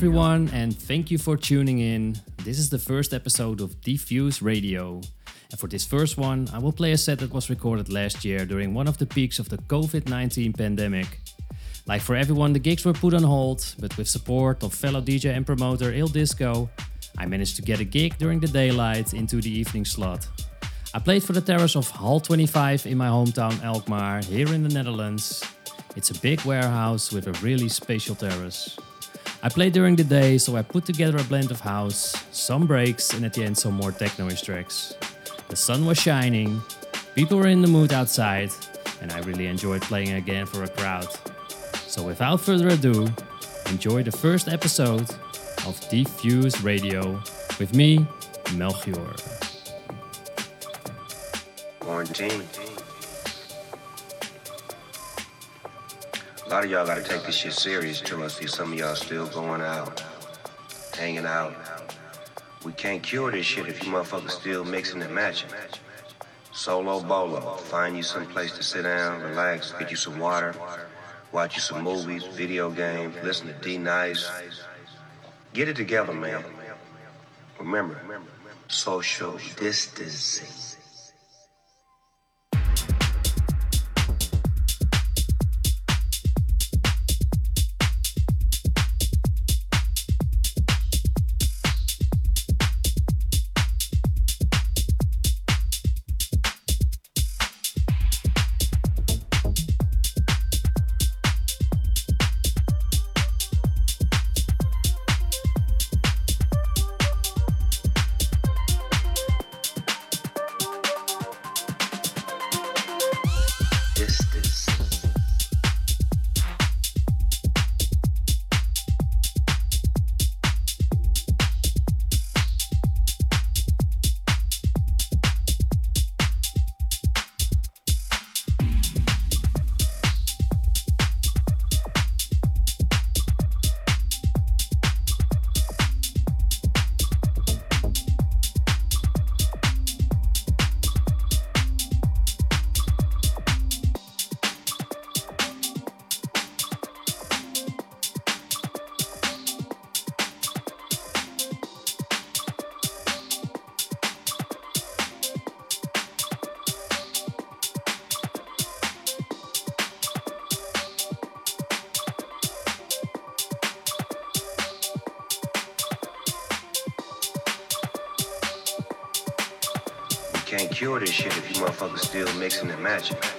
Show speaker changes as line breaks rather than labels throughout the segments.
Everyone, and thank you for tuning in. This is the first episode of Diffuse Radio. And for this first one, I will play a set that was recorded last year during one of the peaks of the COVID 19 pandemic. Like for everyone, the gigs were put on hold, but with support of fellow DJ and promoter Il Disco, I managed to get a gig during the daylight into the evening slot. I played for the terrace of Hall 25 in my hometown Alkmaar, here in the Netherlands. It's a big warehouse with a really spatial terrace. I played during the day, so I put together a blend of house, some breaks, and at the end some more techno-ish tracks. The sun was shining, people were in the mood outside, and I really enjoyed playing again for a crowd. So without further ado, enjoy the first episode of Diffuse Radio with me, Melchior.
Quarantine. A lot of y'all gotta take this shit serious too. I see some of y'all still going out, hanging out. We can't cure this shit if you motherfuckers still mixing and matching. Solo bolo. Find you some place to sit down, relax, get you some water, watch you some movies, video games, listen to D Nice. Get it together, man. Remember, social distancing. Mixing and matching.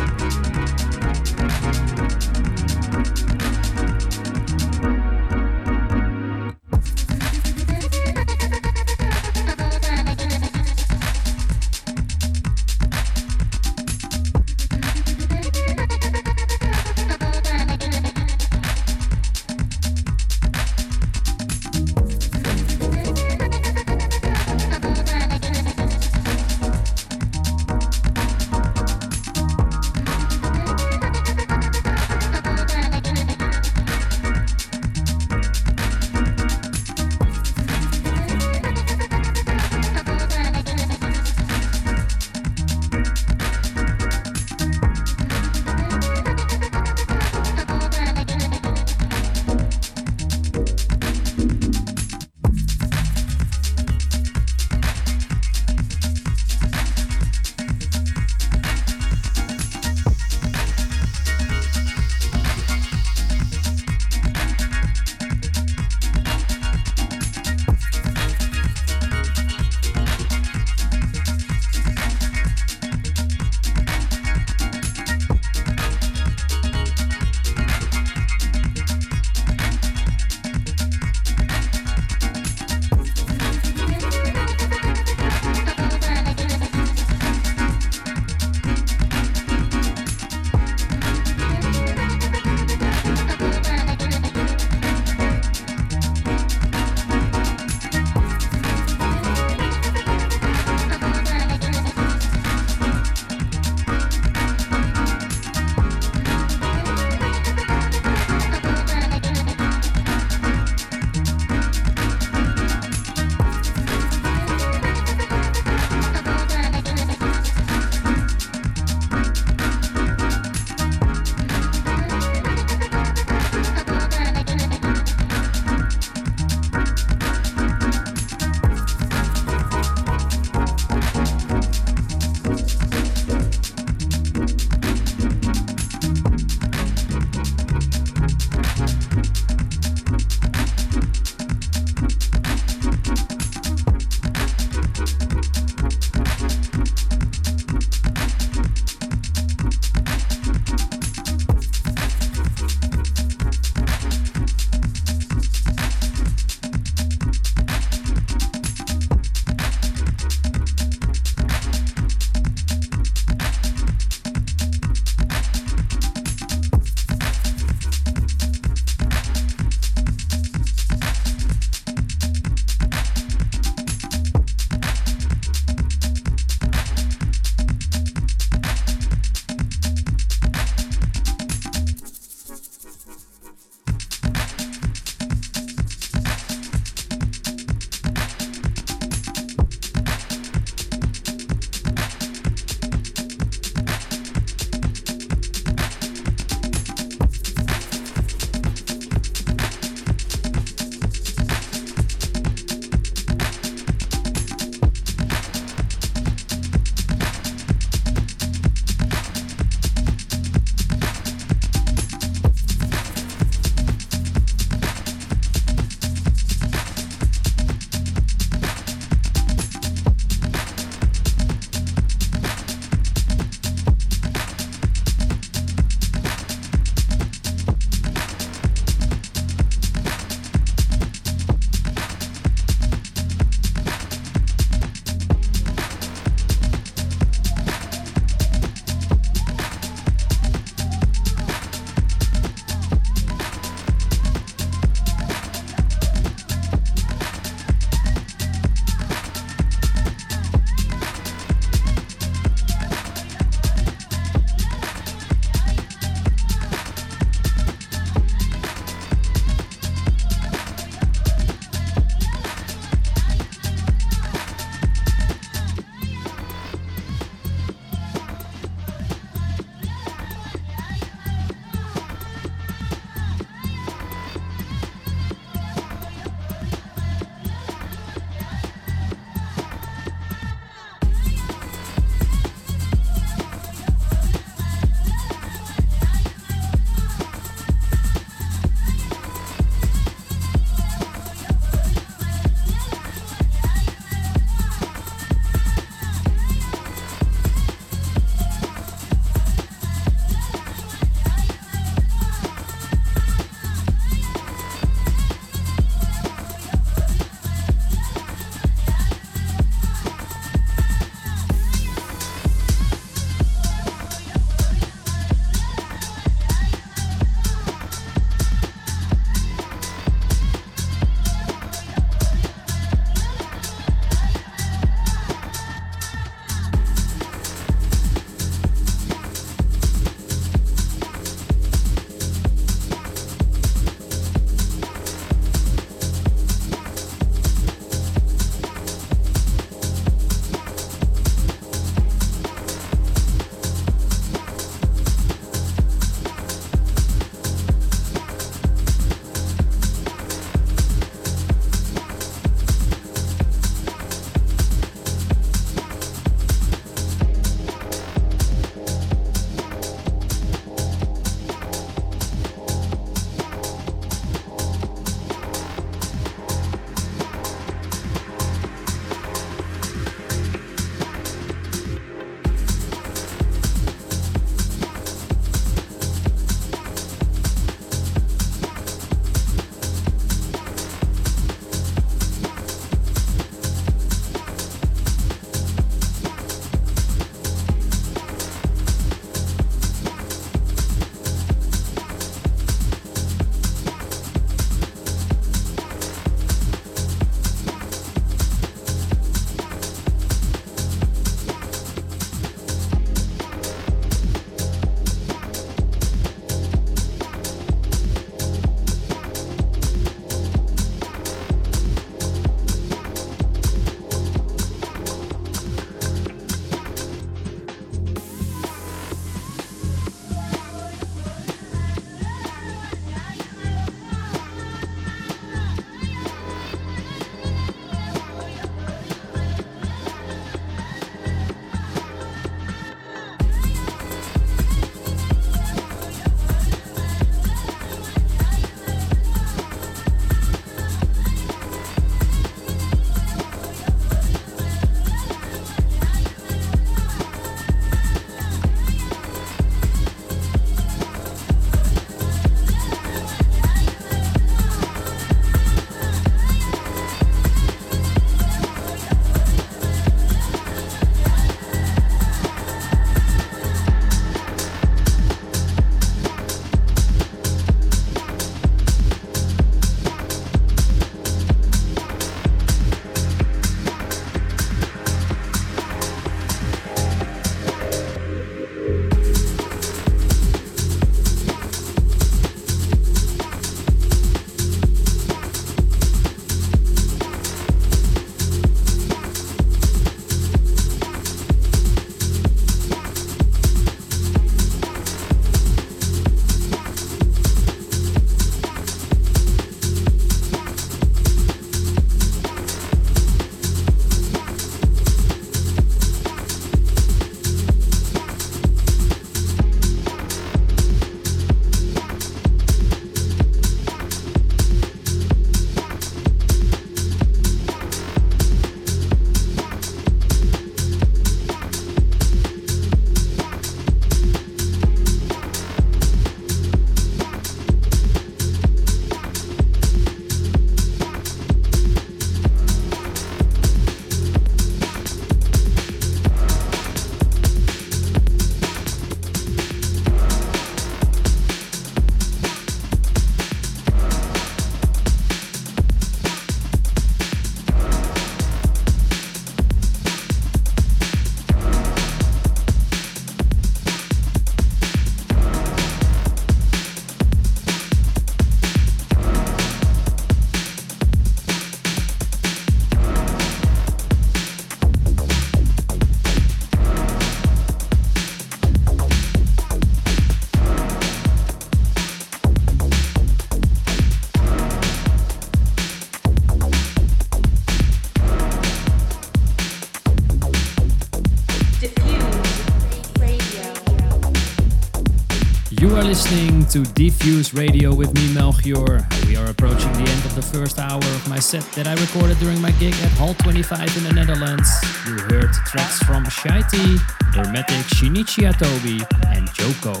Listening to Diffuse Radio with me, Melchior. We are approaching the end of the first hour of my set that I recorded during my gig at Hall 25 in the Netherlands. You heard tracks from Shaiti, Hermetic, Shinichi Atobe, and Joko.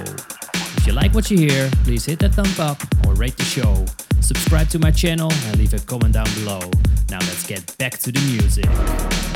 If you like what you hear, please hit that thumb up or rate the show. Subscribe to my channel and leave a comment down below. Now let's get back to the music.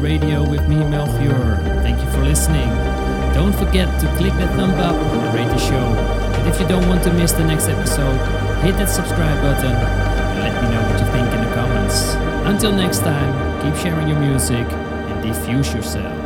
Radio with me, Melchior. Thank you for listening. Don't forget to click that thumb up and rate the show. And if you don't want to miss the next episode, hit that subscribe button and let me know what you think in the comments. Until next time, keep sharing your music and diffuse yourself.